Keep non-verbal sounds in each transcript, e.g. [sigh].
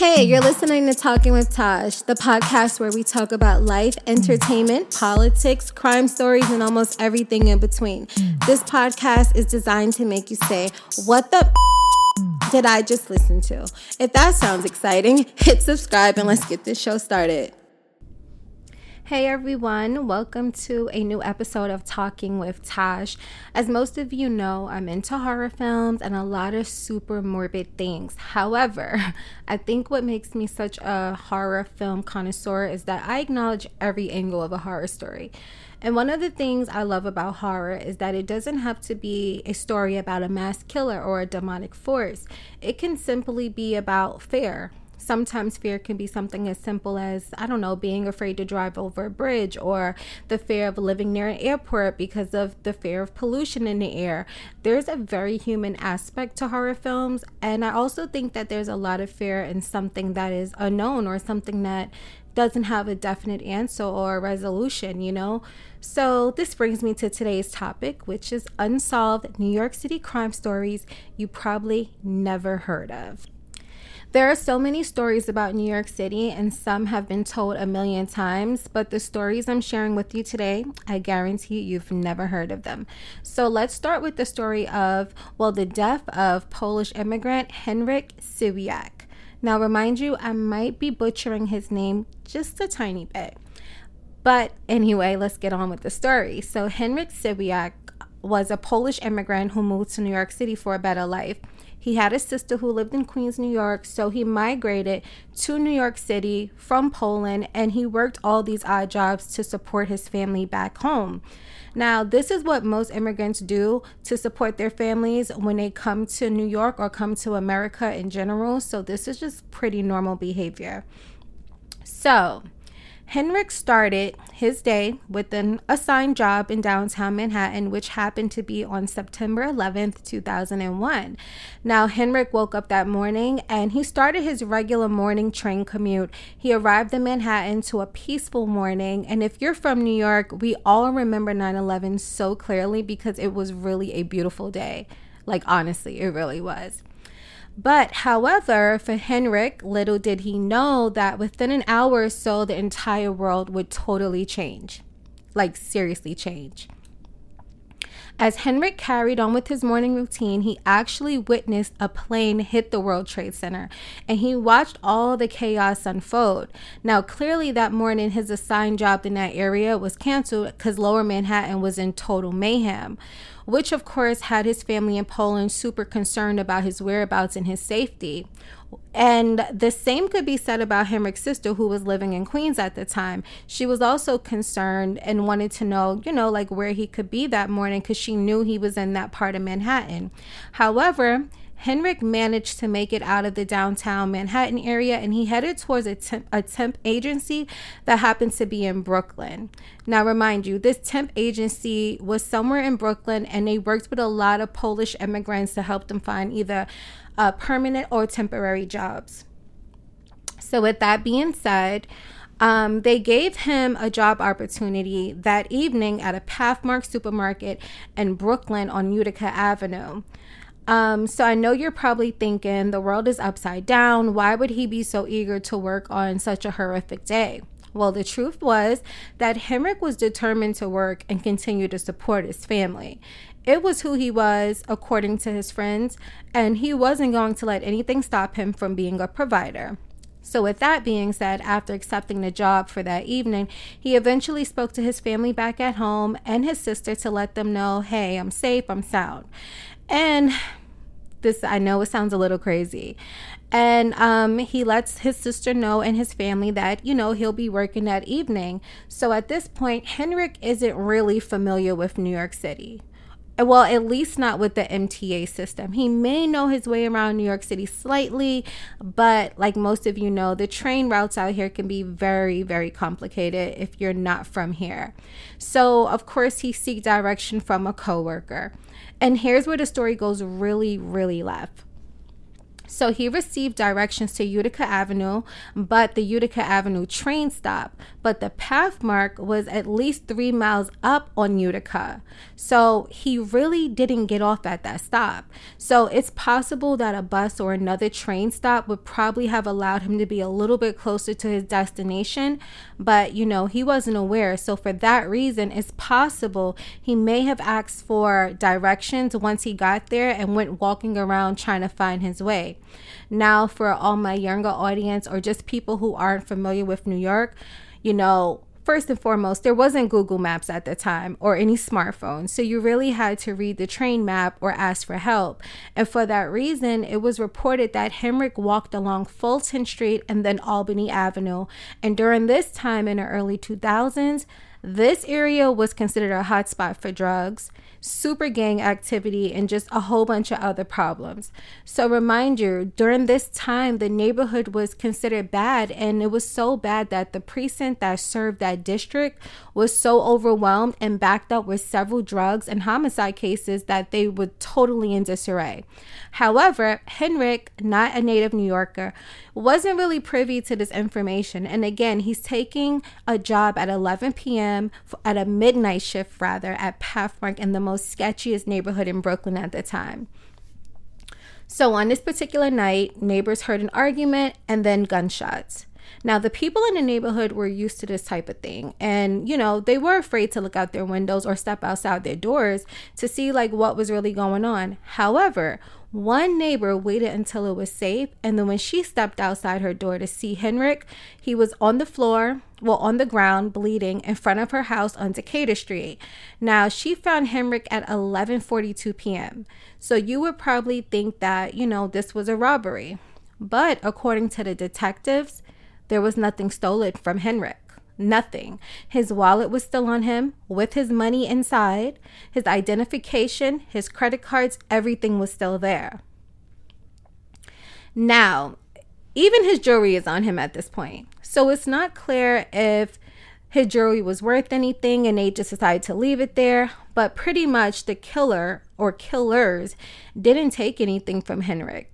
Hey, you're listening to Talking with Taj, the podcast where we talk about life, entertainment, politics, crime stories, and almost everything in between. This podcast is designed to make you say, What the did I just listen to? If that sounds exciting, hit subscribe and let's get this show started. Hey everyone, welcome to a new episode of Talking with Taj. As most of you know, I'm into horror films and a lot of super morbid things. However, [laughs] I think what makes me such a horror film connoisseur is that I acknowledge every angle of a horror story. And one of the things I love about horror is that it doesn't have to be a story about a mass killer or a demonic force. It can simply be about fear, sometimes fear can be something as simple as, I don't know, being afraid to drive over a bridge or the fear of living near an airport because of the fear of pollution in the air. There's a very human aspect to horror films. And I also think that there's a lot of fear in something that is unknown or something that doesn't have a definite answer or resolution, you know? So, this brings me to today's topic, which is unsolved New York City crime stories you probably never heard of. There are so many stories about New York City, and some have been told a million times, but the stories I'm sharing with you today, I guarantee you've never heard of them. So let's start with the story of, well, the death of Polish immigrant Henryk Siwiak. Now, remind you, I might be butchering his name just a tiny bit. But anyway, let's get on with the story. So, Henryk Siwiak was a Polish immigrant who moved to New York City for a better life. He had a sister who lived in Queens, New York, so he migrated to New York City from Poland and he worked all these odd jobs to support his family back home. Now, this is what most immigrants do to support their families when they come to New York or come to America in general. So, this is just pretty normal behavior. So, Henryk started his day with an assigned job in downtown Manhattan, which happened to be on September 11th, 2001. Now, Henryk woke up that morning and he started his regular morning train commute. He arrived in Manhattan to a peaceful morning. And if you're from New York, we all remember 9 11 so clearly because it was really a beautiful day. Like, honestly, it really was. But however, for Henryk, little did he know that within an hour or so, the entire world would totally change. Like, seriously change. As Henryk carried on with his morning routine, he actually witnessed a plane hit the World Trade Center and he watched all the chaos unfold. Now, clearly, that morning, his assigned job in that area was canceled because lower Manhattan was in total mayhem which of course had his family in Poland super concerned about his whereabouts and his safety. And the same could be said about Henryk's sister, who was living in Queens at the time. She was also concerned and wanted to know, you know, like where he could be that morning because she knew he was in that part of Manhattan. However, Henryk managed to make it out of the downtown Manhattan area and he headed towards a temp, a temp agency that happened to be in Brooklyn. Now, remind you, this temp agency was somewhere in Brooklyn and they worked with a lot of Polish immigrants to help them find either uh, permanent or temporary jobs. So, with that being said, um, they gave him a job opportunity that evening at a Pathmark supermarket in Brooklyn on Utica Avenue. Um, so I know you're probably thinking the world is upside down. Why would he be so eager to work on such a horrific day? Well, the truth was that Henryk was determined to work and continue to support his family. It was who he was, according to his friends, and he wasn't going to let anything stop him from being a provider. So, with that being said, after accepting the job for that evening, he eventually spoke to his family back at home and his sister to let them know hey, I'm safe, I'm sound. And this I know it sounds a little crazy. And um, he lets his sister know and his family that, you know, he'll be working that evening. So at this point, Henryk isn't really familiar with New York City. Uh, well, at least not with the MTA system. He may know his way around New York City slightly, but like most of you know, the train routes out here can be very, very complicated if you're not from here. So, of course, he seeks direction from a coworker. And here's where the story goes really, really left. So he received directions to Utica Avenue, but the Utica Avenue train stop. But the Pathmark was at least three miles up on Utica. So he really didn't get off at that stop. So it's possible that a bus or another train stop would probably have allowed him to be a little bit closer to his destination, but you know, he wasn't aware. So for that reason, it's possible he may have asked for directions once he got there and went walking around trying to find his way. Now, for all my younger audience or just people who aren't familiar with New York, you know, first and foremost, there wasn't Google Maps at the time or any smartphone. So you really had to read the train map or ask for help. And for that reason, it was reported that Henryk walked along Fulton Street and then Albany Avenue. And during this time in the early 2000s, this area was considered a hotspot for drugs, super gang activity, and just a whole bunch of other problems. So, remind you, during this time, the neighborhood was considered bad, and it was so bad that the precinct that served that district was so overwhelmed and backed up with several drugs and homicide cases that they were totally in disarray. However, Henryk, not a native New Yorker, wasn't really privy to this information. And again, he's taking a job at 11 p.m. at a midnight shift, rather, at Pathmark in the most sketchiest neighborhood in Brooklyn at the time. So on this particular night, neighbors heard an argument and then gunshots. Now, the people in the neighborhood were used to this type of thing, and you know, they were afraid to look out their windows or step outside their doors to see like what was really going on. However, one neighbor waited until it was safe, and then when she stepped outside her door to see Henryk, he was on the floor, well, on the ground, bleeding in front of her house on Decatur Street. Now, she found Henryk at 11:42 p.m. So you would probably think that, you know, this was a robbery. But according to the detectives, there was nothing stolen from Henryk. Nothing. His wallet was still on him with his money inside, his identification, his credit cards, everything was still there. Now, even his jewelry is on him at this point. So it's not clear if his jewelry was worth anything and they just decided to leave it there. But pretty much the killer or killers didn't take anything from Henryk.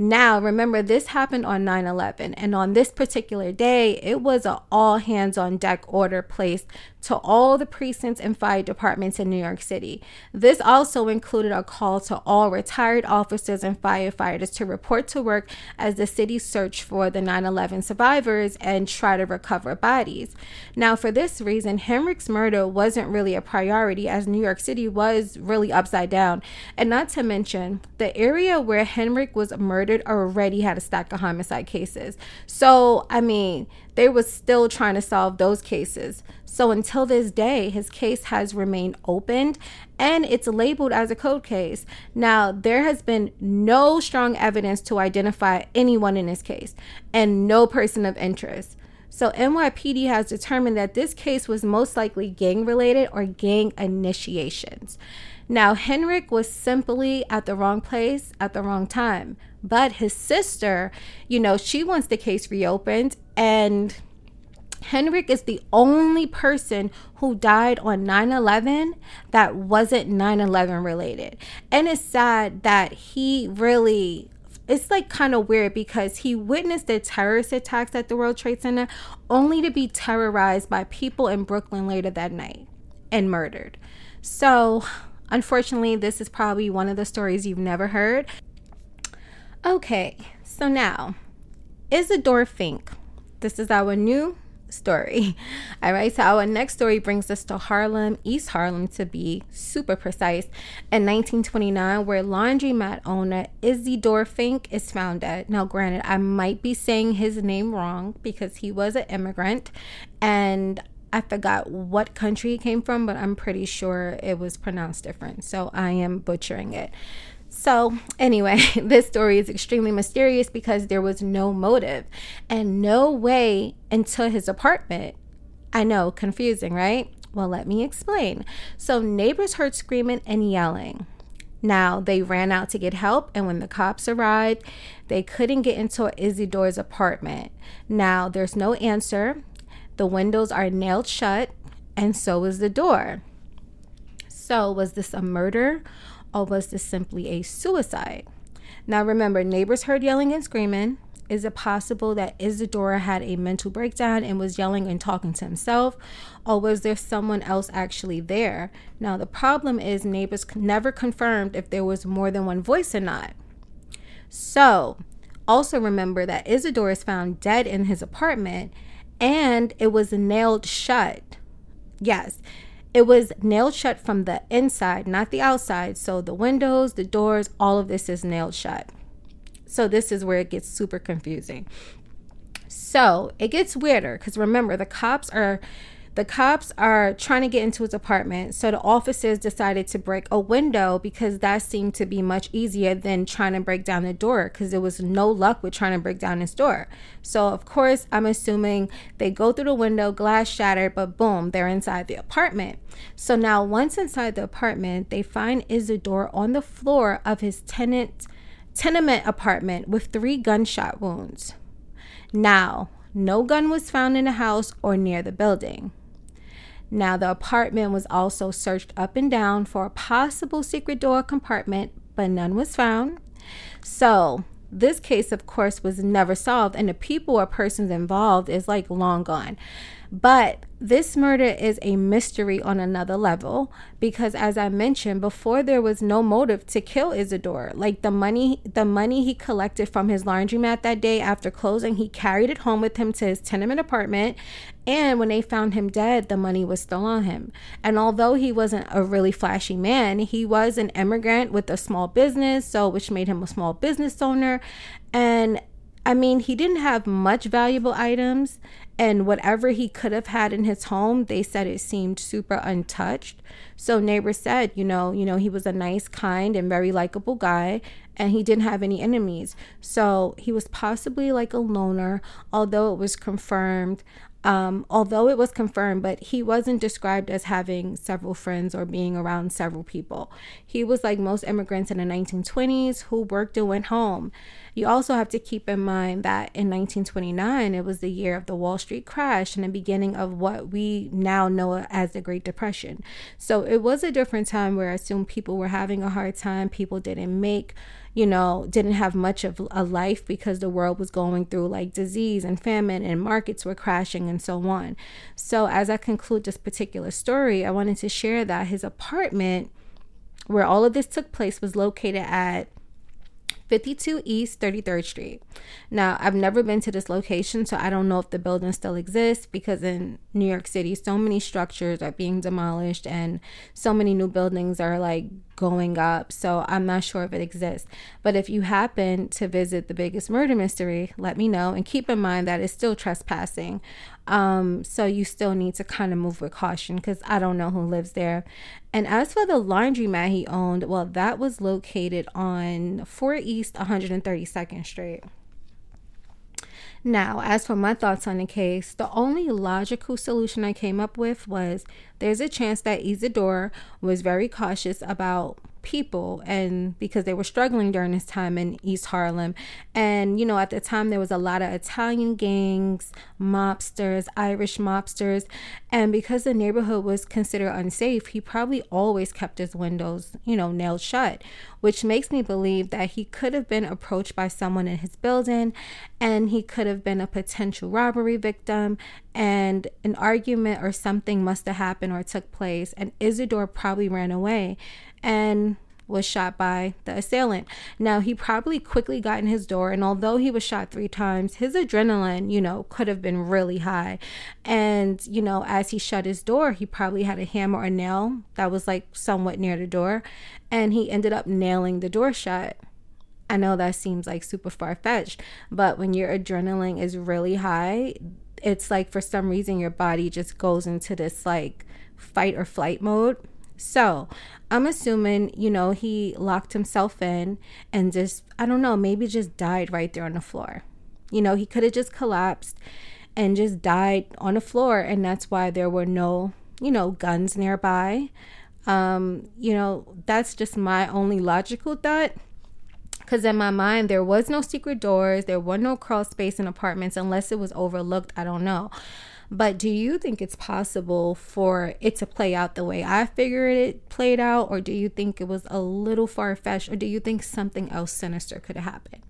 Now, remember, this happened on 9 11, and on this particular day, it was an all hands on deck order placed to all the precincts and fire departments in New York City. This also included a call to all retired officers and firefighters to report to work as the city searched for the 9 11 survivors and try to recover bodies. Now, for this reason, Henryk's murder wasn't really a priority as New York City was really upside down. And not to mention, the area where Henryk was already had a stack of homicide cases. So, I mean, they were still trying to solve those cases. So until this day, his case has remained opened and it's labeled as a cold case. Now, there has been no strong evidence to identify anyone in this case and no person of interest. So, NYPD has determined that this case was most likely gang related or gang initiations. Now, Henryk was simply at the wrong place at the wrong time. But his sister, you know, she wants the case reopened. And Henryk is the only person who died on 9 11 that wasn't 9 11 related. And it's sad that he really it's like kind of weird because he witnessed the terrorist attacks at the World Trade Center only to be terrorized by people in Brooklyn later that night and murdered. So, Unfortunately, this is probably one of the stories you've never heard. Okay, so now, Isidor Fink. This is our new story. [laughs] All right, so our next story brings us to Harlem, East Harlem to be super precise, in 1929, where laundromat owner Isidor Fink is found dead. Now, granted, I might be saying his name wrong because he was an immigrant and I forgot what country it came from, but I'm pretty sure it was pronounced different. So I am butchering it. So, anyway, [laughs] this story is extremely mysterious because there was no motive and no way into his apartment. I know, confusing, right? Well, let me explain. So, neighbors heard screaming and yelling. Now, they ran out to get help, and when the cops arrived, they couldn't get into Isidor's apartment. Now, there's no answer. The windows are nailed shut, and so is the door. So, was this a murder or was this simply a suicide? Now, remember, neighbors heard yelling and screaming. Is it possible that Isidor had a mental breakdown and was yelling and talking to himself? Or was there someone else actually there? Now, the problem is neighbors never confirmed if there was more than one voice or not. So, also remember that Isidor is found dead in his apartment and it was nailed shut. Yes, it was nailed shut from the inside, not the outside. So, the windows, the doors, all of this is nailed shut. So this is where it gets super confusing. So it gets weirder because remember the cops are the cops are trying to get into his apartment. So the officers decided to break a window because that seemed to be much easier than trying to break down the door because there was no luck with trying to break down his door. So of course, I'm assuming they go through the window, glass shattered, but boom, they're inside the apartment. So now once inside the apartment, they find Isidor on the floor of his tenant tenement apartment with three gunshot wounds. Now, no gun was found in the house or near the building. Now, the apartment was also searched up and down for a possible secret door compartment, but none was found. So, this case, of course, was never solved, and the people or persons involved is like long gone. But this murder is a mystery on another level because as I mentioned before there was no motive to kill Isidor. Like the money the money he collected from his laundromat that day after closing, he carried it home with him to his tenement apartment and when they found him dead, the money was still on him. And although he wasn't a really flashy man, he was an immigrant with a small business, so which made him a small business owner and I mean, he didn't have much valuable items, and whatever he could have had in his home, they said it seemed super untouched. So neighbors said, you know, you know, he was a nice, kind, and very likable guy, and he didn't have any enemies. So he was possibly like a loner, although it was confirmed um, although it was confirmed, but he wasn't described as having several friends or being around several people. He was like most immigrants in the 1920s who worked and went home. You also have to keep in mind that in 1929, it was the year of the Wall Street crash and the beginning of what we now know as the Great Depression. So it was a different time where I assume people were having a hard time. People didn't make you know, didn't have much of a life because the world was going through like disease and famine and markets were crashing and so on. So, as I conclude this particular story, I wanted to share that his apartment where all of this took place was located at 52 East 33rd Street. Now, I've never been to this location, so I don't know if the building still exists because in New York City, so many structures are being demolished and so many new buildings are like going up. So I'm not sure if it exists. But if you happen to visit the biggest murder mystery, let me know. And keep in mind that it's still trespassing. Um, so you still need to kind of move with caution because I don't know who lives there. And as for the laundromat he owned, well, that was located on 4 East 132nd Street. Now, as for my thoughts on the case, the only logical solution I came up with was there's a chance that Isidor was very cautious about people and because they were struggling during this time in East Harlem. And, you know, at the time there was a lot of Italian gangs, mobsters, Irish mobsters. And because the neighborhood was considered unsafe, he probably always kept his windows, you know, nailed shut, which makes me believe that he could have been approached by someone in his building and he could have been a potential robbery victim and an argument or something must have happened or took place and Isidor probably ran away and was shot by the assailant. Now, he probably quickly got in his door, and although he was shot three times, his adrenaline, you know, could have been really high. And, you know, as he shut his door, he probably had a hammer or a nail that was like somewhat near the door, and he ended up nailing the door shut. I know that seems like super far fetched, but when your adrenaline is really high, it's like for some reason your body just goes into this like fight or flight mode so I'm assuming, you know, he locked himself in and just, I don't know, maybe just died right there on the floor. You know, he could have just collapsed and just died on the floor. And that's why there were no, you know, guns nearby. Um, you know, that's just my only logical thought. Because in my mind, there was no secret doors, there was no crawl space in apartments unless it was overlooked. I don't know. But do you think it's possible for it to play out the way I figured it played out? Or do you think it was a little far fetched? Or do you think something else sinister could have happened?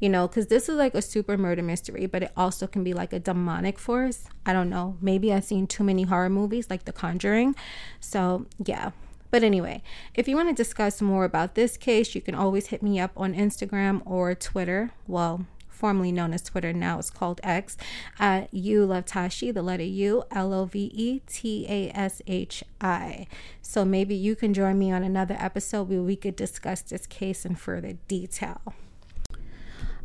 You know, because this is like a super murder mystery, but it also can be like a demonic force. I don't know. Maybe I've seen too many horror movies like The Conjuring. So, yeah. But anyway, if you want to discuss more about this case, you can always hit me up on Instagram or Twitter. Well, formerly known as Twitter, now it's called X, at You Love Tashi, the letter U, L O V E T A S H I. So maybe you can join me on another episode where we could discuss this case in further detail.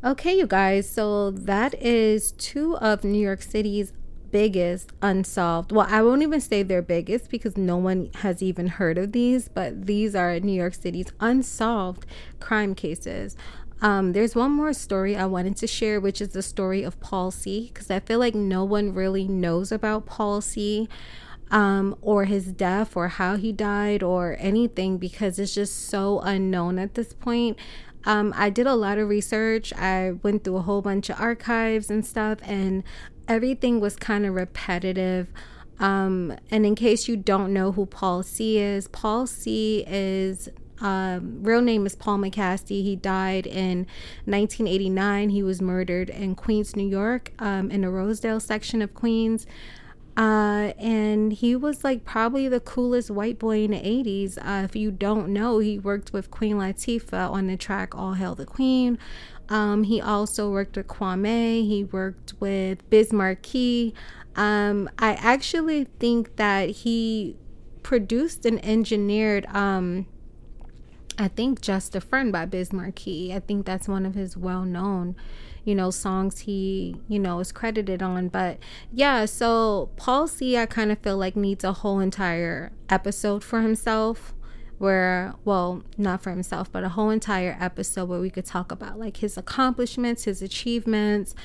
Okay, you guys, so that is two of New York City's biggest unsolved. Well, I won't even say they're biggest because no one has even heard of these, but these are New York City's unsolved crime cases. Um, there's one more story I wanted to share, which is the story of Paul C. Because I feel like no one really knows about Paul C. Um, or his death, or how he died, or anything, because it's just so unknown at this point. Um, I did a lot of research. I went through a whole bunch of archives and stuff, and everything was kind of repetitive. Um, and in case you don't know who Paul C is, Paul C is um, real name is Paul McKasty. He died in 1989. He was murdered in Queens, New York, um, in the Rosedale section of Queens. Uh, and he was like probably the coolest white boy in the 80s. Uh, if you don't know, he worked with Queen Latifah on the track All Hail the Queen. Um, he also worked with Kwame, he worked with Biz Markie. Um, I actually think that he produced and engineered um, I think Just a Friend by Biz. I think that's one of his well known, you know, songs he, you know, is credited on. But yeah, so Paul C, I kind of feel like needs a whole entire episode for himself where well not for himself but a whole entire episode where we could talk about like his accomplishments his achievements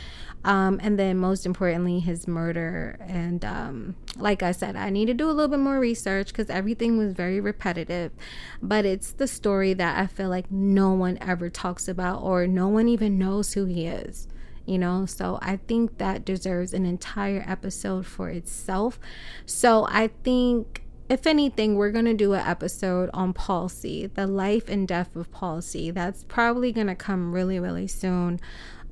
um, and then most importantly his murder and um, like i said i need to do a little bit more research because everything was very repetitive but it's the story that i feel like no one ever talks about or no one even knows who he is you know so i think that deserves an entire episode for itself so i think if anything, we're going to do an episode on C, the life and death of C. That's probably going to come really, really soon.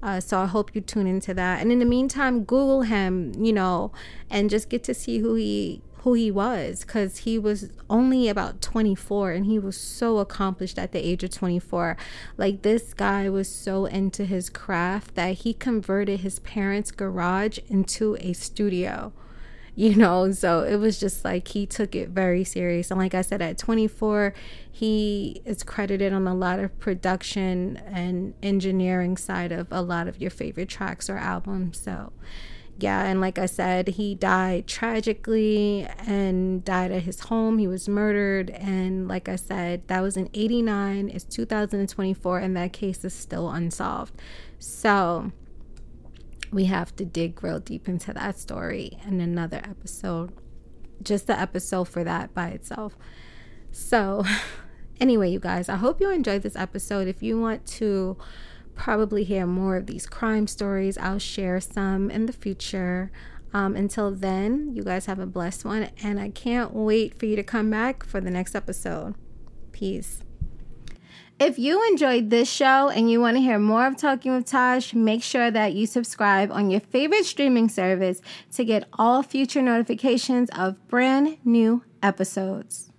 Uh, so I hope you tune into that. And in the meantime, Google him, you know, and just get to see who he who he was because he was only about 24 and he was so accomplished at the age of 24 like this guy was so into his craft that he converted his parents garage into a studio you know? So it was just like he took it very serious. And like i said at 24 he is credited on a lot of production and engineering side of a lot of your favorite tracks or albums. So yeah and like i said he died tragically and died at his home. He was murdered. And like i said that was in 89 it's 2024 and that case is still unsolved. So we have to dig real deep into that story in another episode. Just the episode for that by itself. So, [laughs] anyway, you guys, I hope you enjoyed this episode. If you want to probably hear more of these crime stories, I'll share some in the future. Um, until then, you guys have a blessed one, and I can't wait for you to come back for the next episode. Peace. If you enjoyed this show and you want to hear more of Talking with Taj, make sure that you subscribe on your favorite streaming service to get all future notifications of brand new episodes.